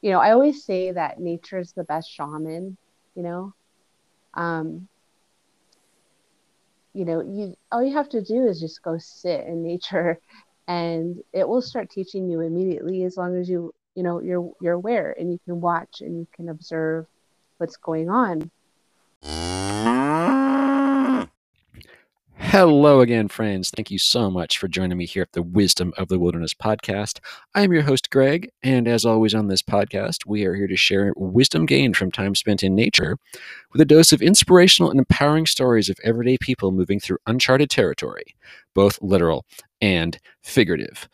you know, I always say that nature is the best shaman, you know. Um, you know, you all you have to do is just go sit in nature and it will start teaching you immediately as long as you, you know, you're you're aware and you can watch and you can observe what's going on. Hello again, friends. Thank you so much for joining me here at the Wisdom of the Wilderness podcast. I am your host, Greg, and as always on this podcast, we are here to share wisdom gained from time spent in nature with a dose of inspirational and empowering stories of everyday people moving through uncharted territory, both literal and figurative.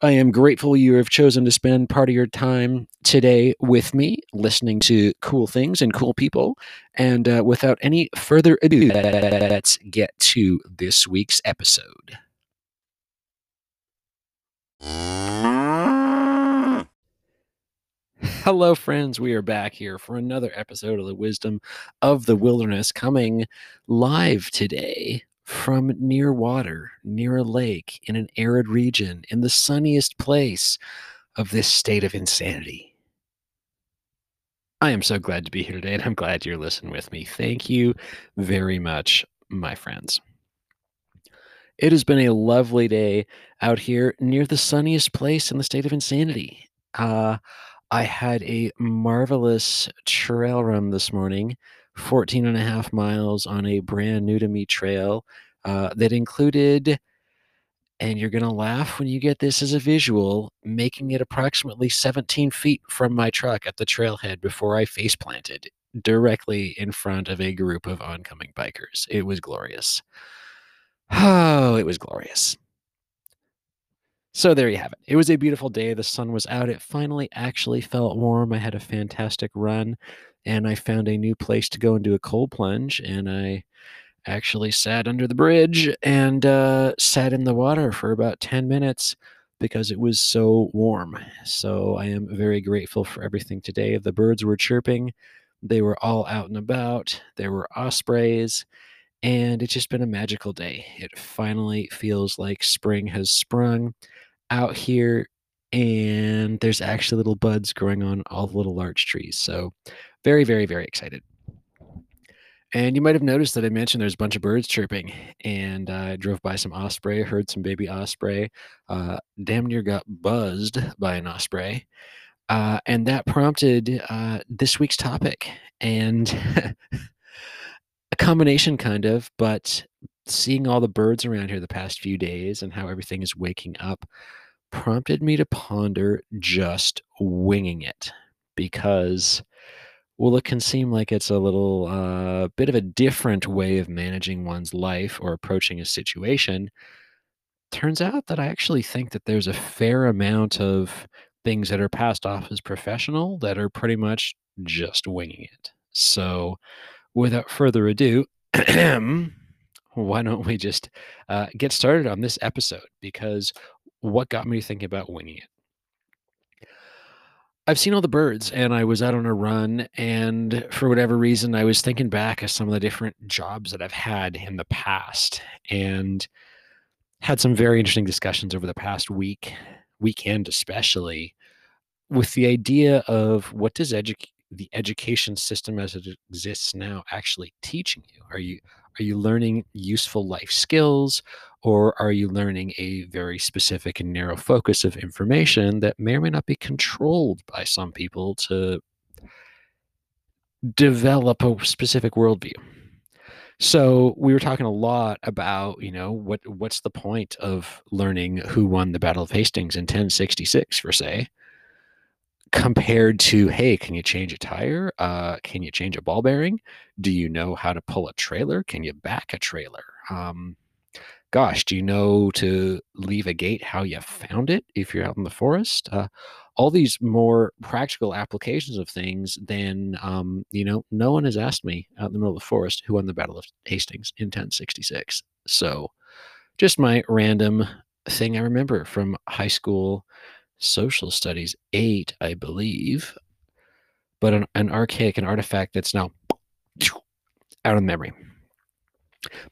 I am grateful you have chosen to spend part of your time today with me, listening to cool things and cool people. And uh, without any further ado, let's get to this week's episode. Hello, friends. We are back here for another episode of the Wisdom of the Wilderness coming live today from near water, near a lake, in an arid region, in the sunniest place of this state of insanity. I am so glad to be here today, and I'm glad you're listening with me. Thank you very much, my friends. It has been a lovely day out here near the sunniest place in the state of insanity. Uh, I had a marvelous trail run this morning 14 and a half miles on a brand new to me trail uh, that included, and you're going to laugh when you get this as a visual, making it approximately 17 feet from my truck at the trailhead before I face planted directly in front of a group of oncoming bikers. It was glorious. Oh, it was glorious. So there you have it. It was a beautiful day. The sun was out. It finally actually felt warm. I had a fantastic run and I found a new place to go and do a cold plunge. And I actually sat under the bridge and uh, sat in the water for about 10 minutes because it was so warm. So I am very grateful for everything today. The birds were chirping, they were all out and about, there were ospreys. And it's just been a magical day. It finally feels like spring has sprung out here, and there's actually little buds growing on all the little larch trees. So, very, very, very excited. And you might have noticed that I mentioned there's a bunch of birds chirping, and I drove by some osprey, heard some baby osprey, uh, damn near got buzzed by an osprey. Uh, and that prompted uh, this week's topic and a combination, kind of, but seeing all the birds around here the past few days and how everything is waking up prompted me to ponder just winging it because well, it can seem like it's a little uh, bit of a different way of managing one's life or approaching a situation. Turns out that I actually think that there's a fair amount of things that are passed off as professional that are pretty much just winging it. So, without further ado, why don't we just uh, get started on this episode? Because what got me thinking about winging it? I've seen all the birds and I was out on a run and for whatever reason I was thinking back of some of the different jobs that I've had in the past and had some very interesting discussions over the past week, weekend especially, with the idea of what does edu- the education system as it exists now actually teaching you? Are you are you learning useful life skills or are you learning a very specific and narrow focus of information that may or may not be controlled by some people to develop a specific worldview? So we were talking a lot about, you know, what what's the point of learning who won the Battle of Hastings in 1066, for say, compared to hey can you change a tire? Uh, can you change a ball bearing? Do you know how to pull a trailer? Can you back a trailer? Um, gosh do you know to leave a gate how you found it if you're out in the forest? Uh, all these more practical applications of things than um, you know no one has asked me out in the middle of the forest who won the battle of hastings in 1066 so just my random thing i remember from high school social studies eight, I believe, but an, an archaic, an artifact that's now out of memory.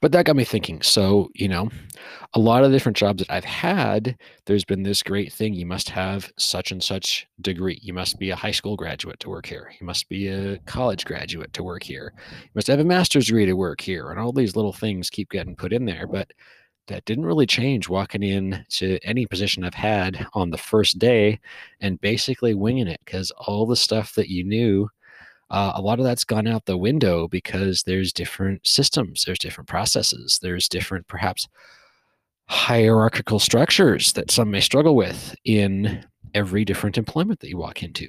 but that got me thinking. So, you know, a lot of different jobs that I've had, there's been this great thing. You must have such and such degree. You must be a high school graduate to work here. You must be a college graduate to work here. You must have a master's degree to work here. And all these little things keep getting put in there. But that didn't really change walking in to any position I've had on the first day and basically winging it because all the stuff that you knew uh, a lot of that's gone out the window because there's different systems, there's different processes, there's different perhaps hierarchical structures that some may struggle with in every different employment that you walk into.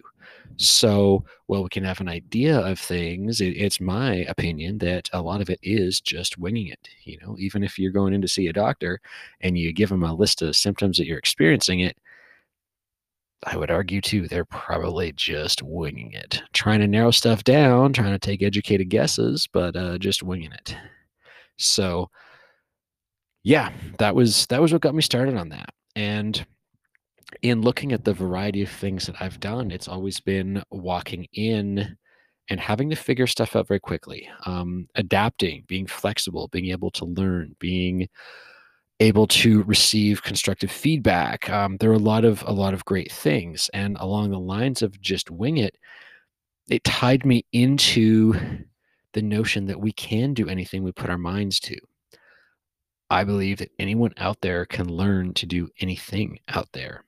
So, well, we can have an idea of things. It, it's my opinion that a lot of it is just winging it. You know, even if you're going in to see a doctor and you give them a list of symptoms that you're experiencing, it I would argue too, they're probably just winging it, trying to narrow stuff down, trying to take educated guesses, but uh, just winging it. So, yeah, that was that was what got me started on that. And in looking at the variety of things that I've done, it's always been walking in and having to figure stuff out very quickly, um, adapting, being flexible, being able to learn, being able to receive constructive feedback. Um, there are a lot of a lot of great things, and along the lines of just wing it, it tied me into the notion that we can do anything we put our minds to. I believe that anyone out there can learn to do anything out there.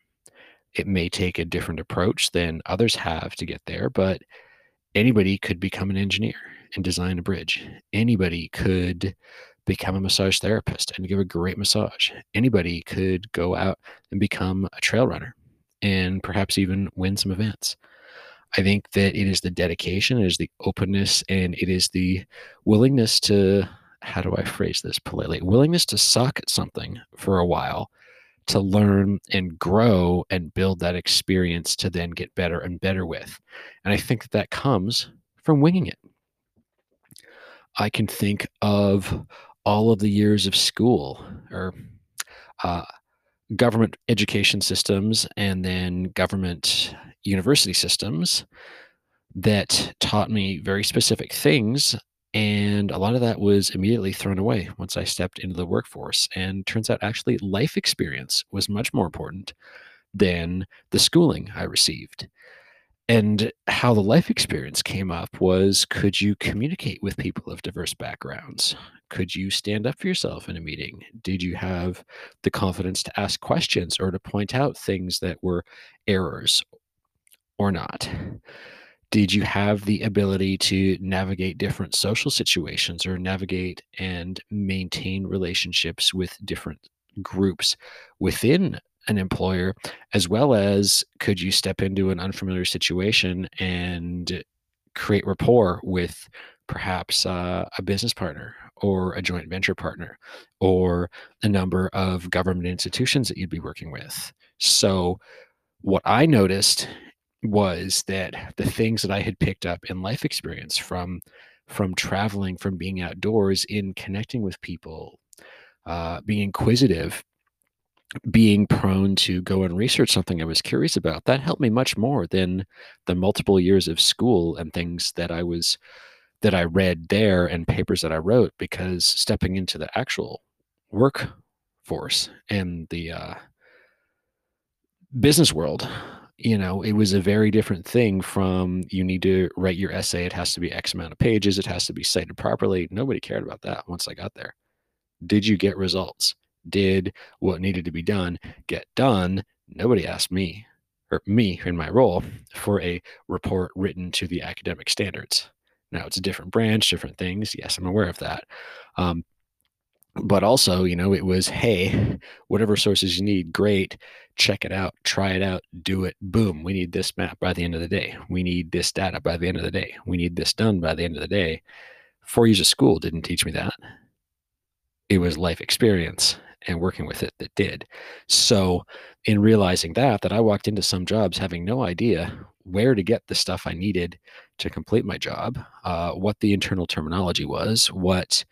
It may take a different approach than others have to get there, but anybody could become an engineer and design a bridge. Anybody could become a massage therapist and give a great massage. Anybody could go out and become a trail runner and perhaps even win some events. I think that it is the dedication, it is the openness, and it is the willingness to, how do I phrase this politely? Willingness to suck at something for a while, to learn and grow and build that experience to then get better and better with. And I think that that comes from winging it. I can think of all of the years of school or uh, government education systems and then government university systems that taught me very specific things and a lot of that was immediately thrown away once i stepped into the workforce and turns out actually life experience was much more important than the schooling i received. And how the life experience came up was could you communicate with people of diverse backgrounds? Could you stand up for yourself in a meeting? Did you have the confidence to ask questions or to point out things that were errors or not did you have the ability to navigate different social situations or navigate and maintain relationships with different groups within an employer, as well as could you step into an unfamiliar situation and create rapport with perhaps uh, a business partner or a joint venture partner or a number of government institutions that you'd be working with. So, what I noticed was that the things that I had picked up in life experience from from traveling, from being outdoors, in connecting with people, uh, being inquisitive, being prone to go and research something I was curious about, that helped me much more than the multiple years of school and things that I was that I read there and papers that I wrote because stepping into the actual workforce and the uh, business world, you know, it was a very different thing from you need to write your essay. It has to be X amount of pages. It has to be cited properly. Nobody cared about that once I got there. Did you get results? did what needed to be done get done, nobody asked me or me in my role for a report written to the academic standards. Now it's a different branch, different things. Yes, I'm aware of that. Um, but also, you know, it was, hey, whatever sources you need, great, check it out, try it out, do it. Boom, we need this map by the end of the day. We need this data by the end of the day. We need this done by the end of the day. Four years of school didn't teach me that. It was life experience and working with it that did. So, in realizing that, that I walked into some jobs having no idea where to get the stuff I needed to complete my job, uh, what the internal terminology was, what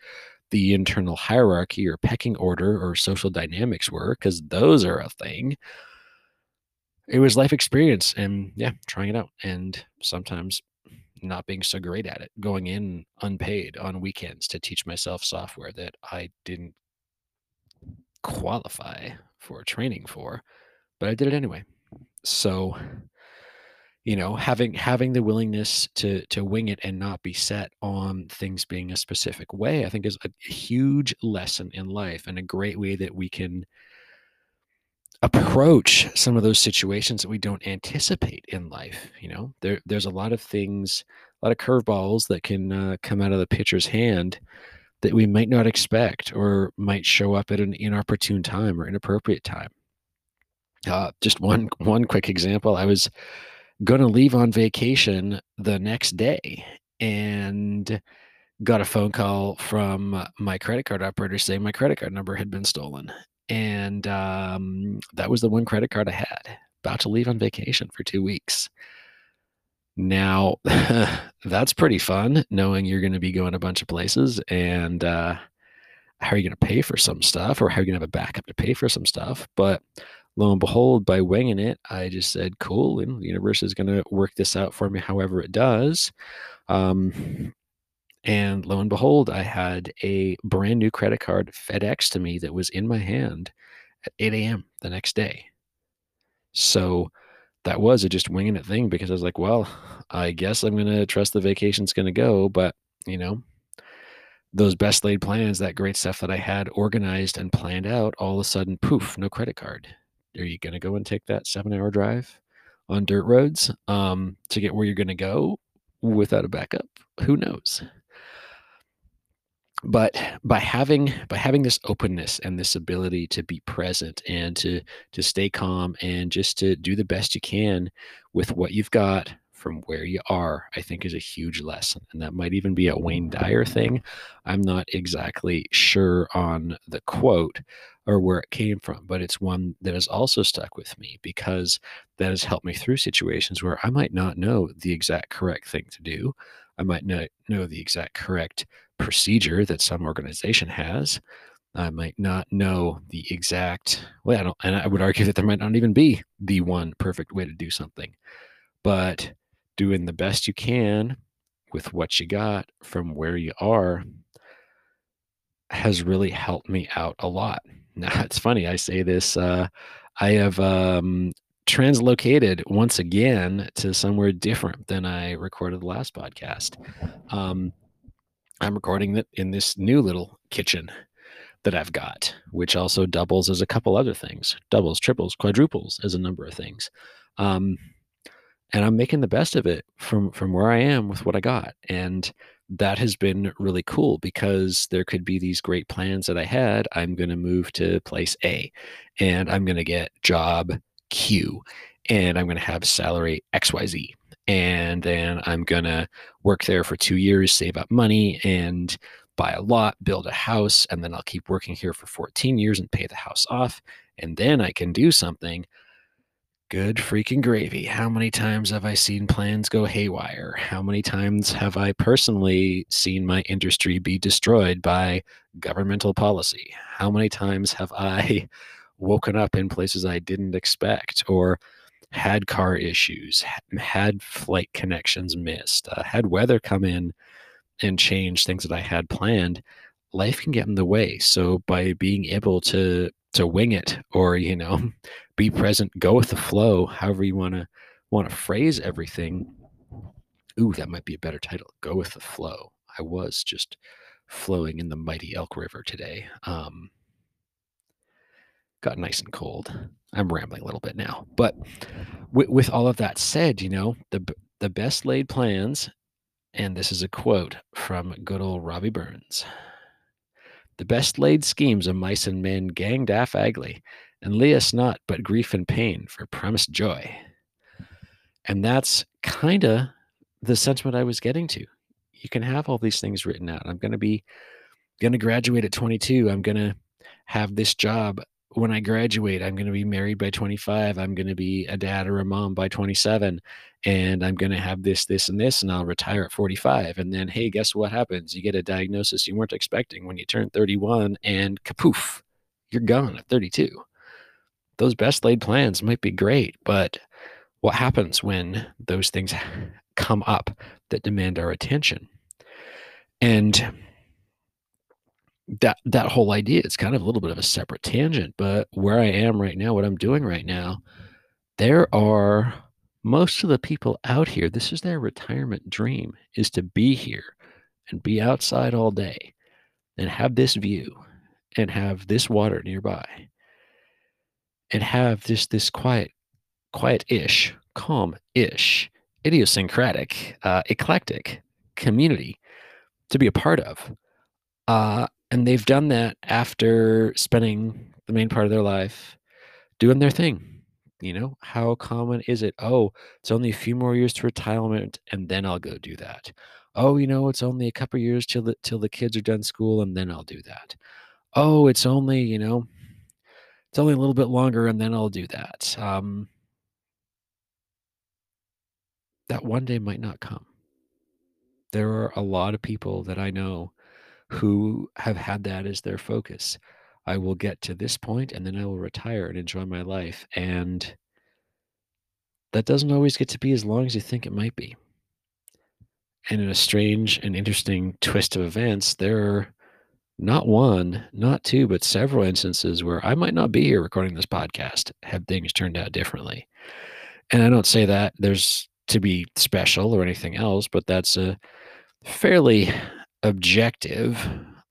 the internal hierarchy or pecking order or social dynamics were, because those are a thing. It was life experience and yeah, trying it out. And sometimes not being so great at it, going in unpaid on weekends to teach myself software that I didn't qualify for training for, but I did it anyway. So, you know, having having the willingness to to wing it and not be set on things being a specific way, I think is a huge lesson in life and a great way that we can approach some of those situations that we don't anticipate in life. You know, there there's a lot of things, a lot of curveballs that can uh, come out of the pitcher's hand that we might not expect or might show up at an inopportune time or inappropriate time. Uh, just one one quick example. I was going to leave on vacation the next day and got a phone call from my credit card operator saying my credit card number had been stolen and um, that was the one credit card I had. About to leave on vacation for two weeks. Now, that's pretty fun knowing you're going to be going a bunch of places and uh, how are you going to pay for some stuff or how are you going to have a backup to pay for some stuff? But lo and behold, by winging it, I just said, cool, the universe is going to work this out for me however it does. Um, and lo and behold, I had a brand new credit card FedEx to me that was in my hand at 8 a.m. the next day. So that was a just winging it thing because I was like, well, I guess I'm going to trust the vacation's going to go. But, you know, those best laid plans, that great stuff that I had organized and planned out, all of a sudden, poof, no credit card. Are you going to go and take that seven hour drive on dirt roads um, to get where you're going to go without a backup? Who knows? but by having by having this openness and this ability to be present and to to stay calm and just to do the best you can with what you've got from where you are i think is a huge lesson and that might even be a wayne dyer thing i'm not exactly sure on the quote or where it came from but it's one that has also stuck with me because that has helped me through situations where i might not know the exact correct thing to do i might not know the exact correct procedure that some organization has. I might not know the exact way. I don't, and I would argue that there might not even be the one perfect way to do something, but doing the best you can with what you got from where you are has really helped me out a lot. It's funny. I say this, uh, I have, um, translocated once again to somewhere different than I recorded the last podcast. Um, I'm recording it in this new little kitchen that I've got, which also doubles as a couple other things doubles, triples, quadruples as a number of things. Um, and I'm making the best of it from from where I am with what I got. And that has been really cool because there could be these great plans that I had. I'm going to move to place A and I'm going to get job Q and I'm going to have salary XYZ and then I'm going to work there for two years, save up money, and buy a lot, build a house, and then I'll keep working here for 14 years and pay the house off. And then I can do something. Good freaking gravy. How many times have I seen plans go haywire? How many times have I personally seen my industry be destroyed by governmental policy? How many times have I woken up in places I didn't expect or had car issues, had flight connections missed, uh, had weather come in and change things that I had planned, life can get in the way. So by being able to to wing it or you know be present, go with the flow, however you want to want to phrase everything. Ooh, that might be a better title. Go with the flow. I was just flowing in the mighty Elk River today. Um, got nice and cold. I'm rambling a little bit now, but with, with all of that said, you know the the best laid plans, and this is a quote from good old Robbie Burns. The best laid schemes of mice and men gang daff agley, and us not but grief and pain for promised joy. And that's kind of the sentiment I was getting to. You can have all these things written out. I'm going to be going to graduate at 22. I'm going to have this job when I graduate, I'm going to be married by 25. I'm going to be a dad or a mom by 27. And I'm going to have this, this, and this, and I'll retire at 45. And then, hey, guess what happens? You get a diagnosis you weren't expecting when you turn 31, and kapoof, you're gone at 32. Those best laid plans might be great, but what happens when those things come up that demand our attention. And that that whole idea it's kind of a little bit of a separate tangent, but where I am right now, what I'm doing right now, there are most of the people out here, this is their retirement dream is to be here and be outside all day and have this view and have this water nearby and have this this quiet quiet-ish calm-ish idiosyncratic uh, eclectic community to be a part of. Uh, and they've done that after spending the main part of their life doing their thing you know? How common is it? Oh it's only a few more years to retirement and then i'll go do that. Oh you know it's only a couple years till the till the kids are done school and then i'll do that. Oh it's only you know it's only a little bit longer and then i'll do that. Um that one day might not come. There are a lot of people that i know who have had that as their focus. I will get to this point and then I will retire and enjoy my life. And that doesn't always get to be as long as you think it might be. And in a strange and interesting twist of events, there are not one, not two, but several instances where I might not be here recording this podcast had things turned out differently. And I don't say that there's to be special or anything else, but that's a fairly objective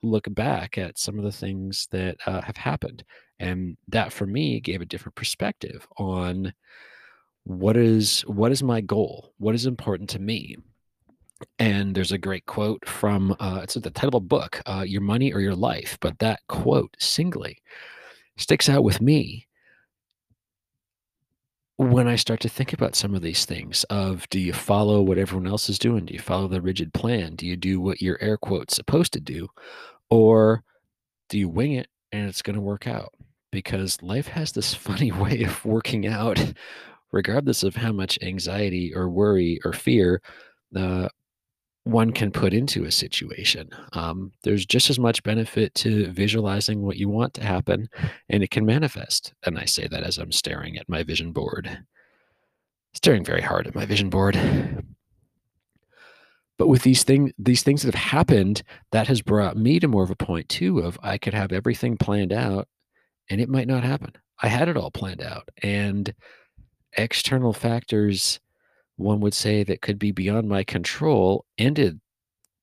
look back at some of the things that uh, have happened. And that for me gave a different perspective on what is what is my goal what is important to me and there's a great quote from uh, it's the title of a book uh, your money or your life but that quote singly sticks out with me when I start to think about some of these things of do you follow what everyone else is doing? Do you follow the rigid plan? Do you do what your air quotes supposed to do? Or do you wing it and it's going to work out? Because life has this funny way of working out, regardless of how much anxiety or worry or fear uh, one can put into a situation. Um, there's just as much benefit to visualizing what you want to happen, and it can manifest. And I say that as I'm staring at my vision board, staring very hard at my vision board. But with these things, these things that have happened, that has brought me to more of a point too of I could have everything planned out, and it might not happen. I had it all planned out, and external factors one would say that could be beyond my control ended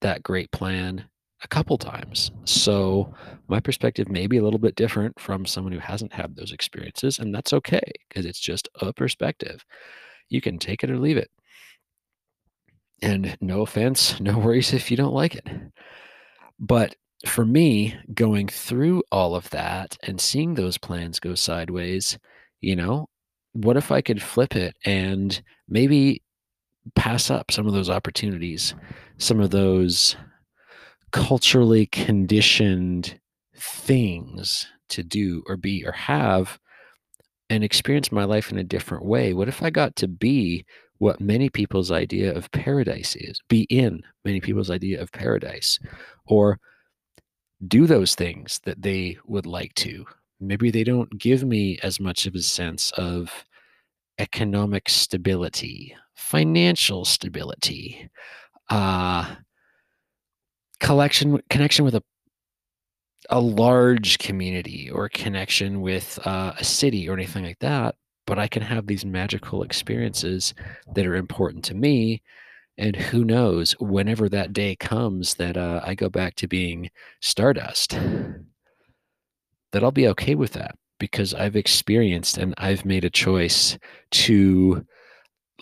that great plan a couple times. So my perspective may be a little bit different from someone who hasn't had those experiences, and that's okay because it's just a perspective. You can take it or leave it. And no offense, no worries if you don't like it. But for me, going through all of that and seeing those plans go sideways, you know, what if I could flip it and maybe pass up some of those opportunities, some of those culturally conditioned things to do or be or have and experience my life in a different way? What if I got to be what many people's idea of paradise is, be in many people's idea of paradise, or do those things that they would like to? Maybe they don't give me as much of a sense of economic stability, financial stability, uh, collection connection with a a large community or connection with uh, a city or anything like that. But I can have these magical experiences that are important to me. And who knows, whenever that day comes that uh, I go back to being stardust, that I'll be okay with that because I've experienced and I've made a choice to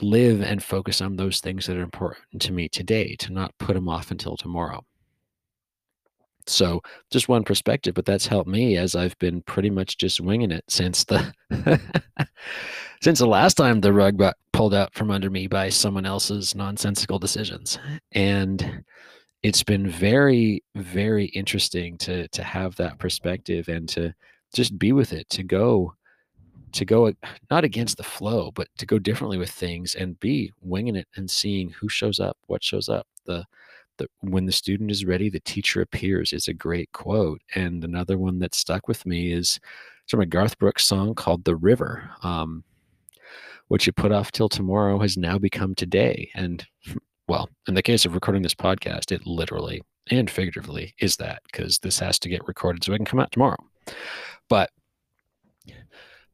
live and focus on those things that are important to me today, to not put them off until tomorrow. So, just one perspective, but that's helped me as I've been pretty much just winging it since the since the last time the rug got pulled out from under me by someone else's nonsensical decisions. And it's been very very interesting to to have that perspective and to just be with it to go to go not against the flow but to go differently with things and be winging it and seeing who shows up what shows up. The the when the student is ready the teacher appears is a great quote. And another one that stuck with me is from a garth brooks song called the river um, what you put off till tomorrow has now become today. And well, in the case of recording this podcast, it literally and figuratively is that because this has to get recorded so it can come out tomorrow. But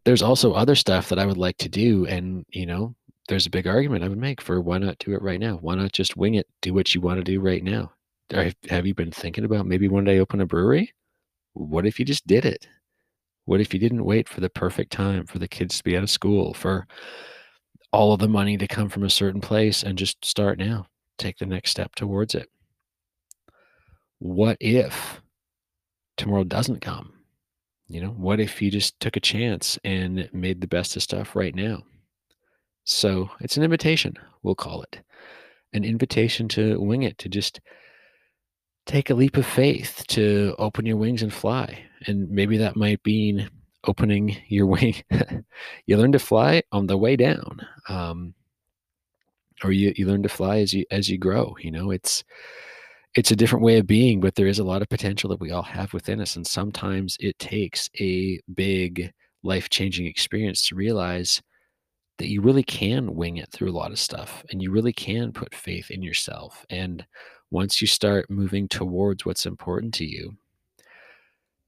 there's also other stuff that I would like to do. And, you know, there's a big argument I would make for why not do it right now? Why not just wing it? Do what you want to do right now. Have you been thinking about maybe one day open a brewery? What if you just did it? What if you didn't wait for the perfect time for the kids to be out of school, for all of the money to come from a certain place and just start now? Take the next step towards it. What if tomorrow doesn't come? You know, what if you just took a chance and made the best of stuff right now? So it's an invitation, we'll call it an invitation to wing it, to just take a leap of faith, to open your wings and fly. And maybe that might mean opening your wing. you learn to fly on the way down. Um, or you, you learn to fly as you as you grow. You know, it's it's a different way of being, but there is a lot of potential that we all have within us. And sometimes it takes a big life changing experience to realize that you really can wing it through a lot of stuff and you really can put faith in yourself. And once you start moving towards what's important to you,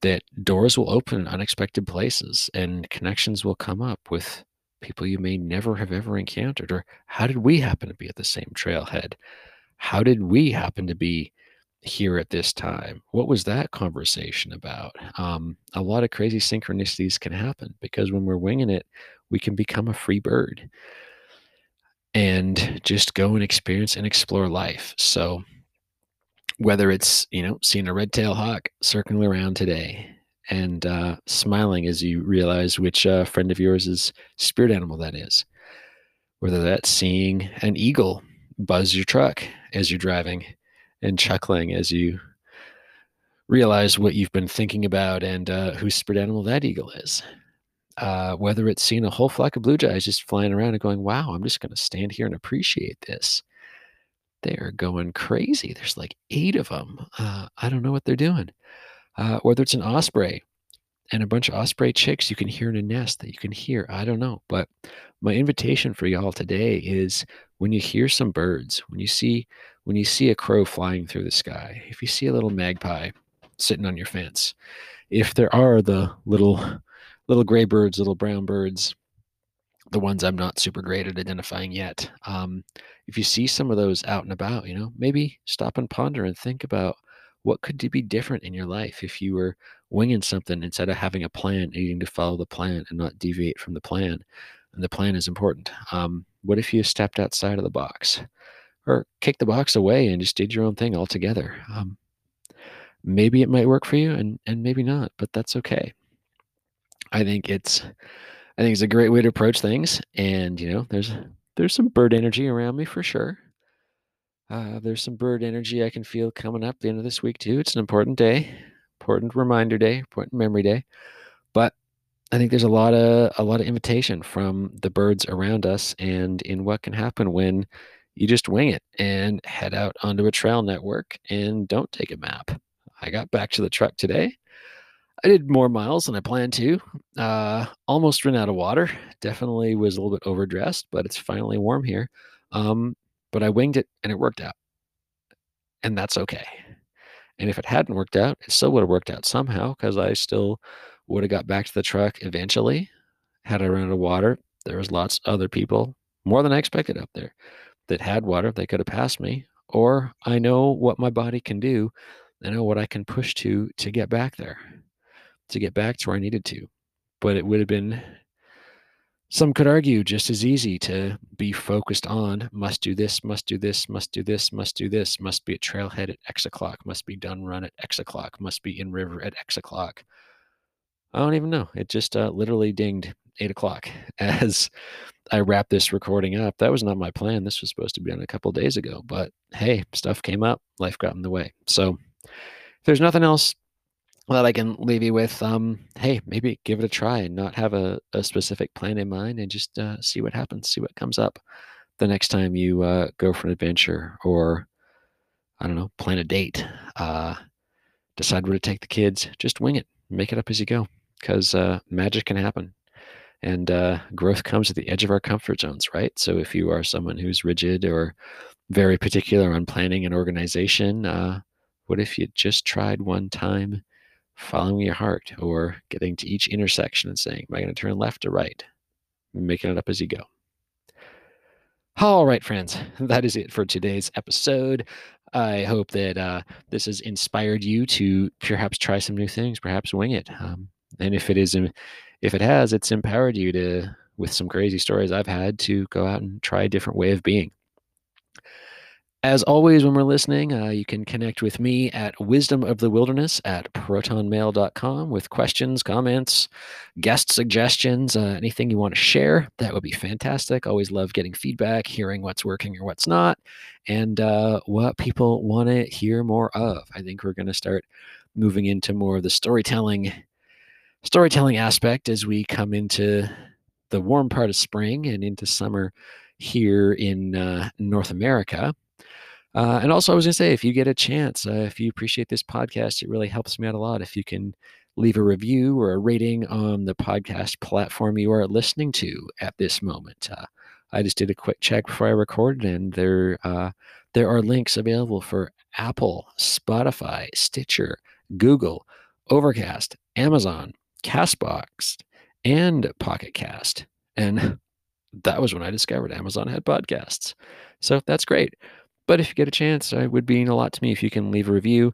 that doors will open in unexpected places and connections will come up with people you may never have ever encountered. Or how did we happen to be at the same trailhead? How did we happen to be here at this time? What was that conversation about? Um, a lot of crazy synchronicities can happen because when we're winging it, we can become a free bird and just go and experience and explore life. So, whether it's you know seeing a red tail hawk circling around today and uh, smiling as you realize which uh, friend of yours' is spirit animal that is, whether that's seeing an eagle buzz your truck as you're driving and chuckling as you realize what you've been thinking about and uh, whose spirit animal that eagle is. Uh, whether it's seeing a whole flock of blue jays just flying around and going, wow, I'm just going to stand here and appreciate this. They're going crazy. There's like eight of them. Uh, I don't know what they're doing. Uh, whether it's an osprey and a bunch of osprey chicks you can hear in a nest that you can hear. I don't know. But my invitation for y'all today is when you hear some birds, when you see when you see a crow flying through the sky, if you see a little magpie sitting on your fence, if there are the little little gray birds, little brown birds, the ones I'm not super great at identifying yet. Um, if you see some of those out and about, you know, maybe stop and ponder and think about what could be different in your life if you were winging something instead of having a plan, needing to follow the plan and not deviate from the plan. And the plan is important. Um, what if you stepped outside of the box or kicked the box away and just did your own thing altogether? Um, maybe it might work for you and, and maybe not, but that's okay. I think it's I think it's a great way to approach things. And you know, there's there's some bird energy around me for sure. Uh, there's some bird energy I can feel coming up the end of this week too. It's an important day, important reminder day, important memory day. But I think there's a lot of a lot of invitation from the birds around us and in what can happen when you just wing it and head out onto a trail network and don't take a map. I got back to the truck today. I did more miles than I planned to. Uh, almost ran out of water. Definitely was a little bit overdressed, but it's finally warm here. Um, but I winged it and it worked out. And that's okay. And if it hadn't worked out, it still would have worked out somehow because I still would have got back to the truck eventually. Had I run out of water, there was lots of other people, more than I expected up there, that had water. They could have passed me. Or I know what my body can do. I know what I can push to to get back there, to get back to where I needed to. But it would have been some could argue just as easy to be focused on must do this, must do this, must do this, must do this, must be at trailhead at X o'clock, must be done run at X o'clock, must be in river at X o'clock. I don't even know. It just uh, literally dinged eight o'clock as I wrap this recording up. That was not my plan. This was supposed to be done a couple days ago, but hey, stuff came up, life got in the way. So if there's nothing else that I can leave you with, um, hey, maybe give it a try and not have a, a specific plan in mind and just uh, see what happens, see what comes up the next time you uh, go for an adventure or, I don't know, plan a date, uh, decide where to take the kids, just wing it, make it up as you go because uh, magic can happen. And uh, growth comes at the edge of our comfort zones, right? So if you are someone who's rigid or very particular on planning and organization, uh, what if you just tried one time following your heart or getting to each intersection and saying, Am I going to turn left or right? Making it up as you go. All right, friends, that is it for today's episode. I hope that uh, this has inspired you to perhaps try some new things, perhaps wing it. Um, and if it is, if it has, it's empowered you to, with some crazy stories I've had, to go out and try a different way of being. As always, when we're listening, uh, you can connect with me at wisdom of the wilderness at protonmail.com with questions, comments, guest suggestions, uh, anything you want to share. That would be fantastic. Always love getting feedback, hearing what's working or what's not, and uh, what people want to hear more of. I think we're going to start moving into more of the storytelling storytelling aspect as we come into the warm part of spring and into summer here in uh, North America. Uh, and also, I was going to say, if you get a chance, uh, if you appreciate this podcast, it really helps me out a lot. If you can leave a review or a rating on the podcast platform you are listening to at this moment. Uh, I just did a quick check before I recorded, and there uh, there are links available for Apple, Spotify, Stitcher, Google, Overcast, Amazon, Castbox, and Pocket Cast. And that was when I discovered Amazon had podcasts. So that's great. But if you get a chance, it would mean a lot to me if you can leave a review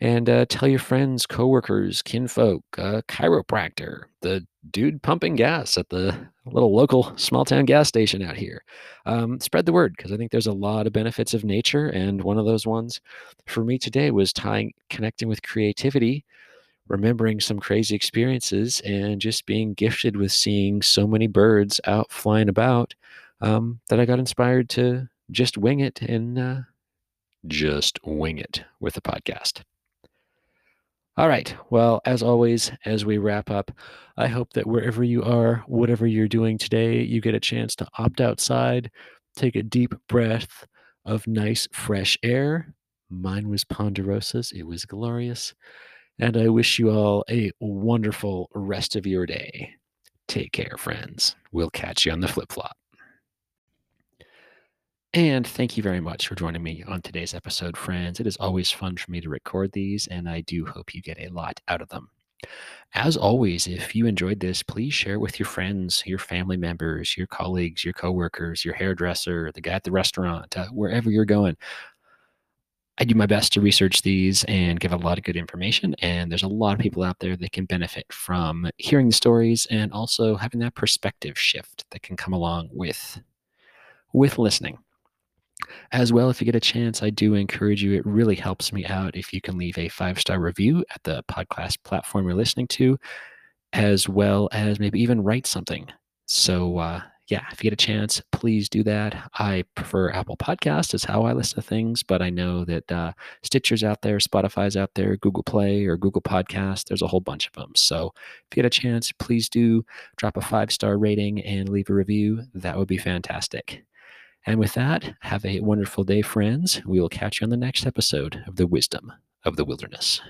and uh, tell your friends, coworkers, kinfolk, uh, chiropractor, the dude pumping gas at the little local small town gas station out here. Um, spread the word because I think there's a lot of benefits of nature, and one of those ones for me today was tying connecting with creativity, remembering some crazy experiences, and just being gifted with seeing so many birds out flying about um, that I got inspired to just wing it and uh, just wing it with the podcast. All right. Well, as always, as we wrap up, I hope that wherever you are, whatever you're doing today, you get a chance to opt outside, take a deep breath of nice, fresh air. Mine was ponderosa's. It was glorious. And I wish you all a wonderful rest of your day. Take care, friends. We'll catch you on the flip flop. And thank you very much for joining me on today's episode, friends. It is always fun for me to record these, and I do hope you get a lot out of them. As always, if you enjoyed this, please share it with your friends, your family members, your colleagues, your coworkers, your hairdresser, the guy at the restaurant, uh, wherever you're going. I do my best to research these and give a lot of good information. And there's a lot of people out there that can benefit from hearing the stories and also having that perspective shift that can come along with with listening. As well, if you get a chance, I do encourage you. It really helps me out if you can leave a five star review at the podcast platform you're listening to, as well as maybe even write something. So, uh, yeah, if you get a chance, please do that. I prefer Apple Podcast is how I listen to things, but I know that uh, Stitcher's out there, Spotify's out there, Google Play or Google Podcast. There's a whole bunch of them. So if you get a chance, please do drop a five star rating and leave a review. That would be fantastic. And with that, have a wonderful day, friends. We will catch you on the next episode of the Wisdom of the Wilderness.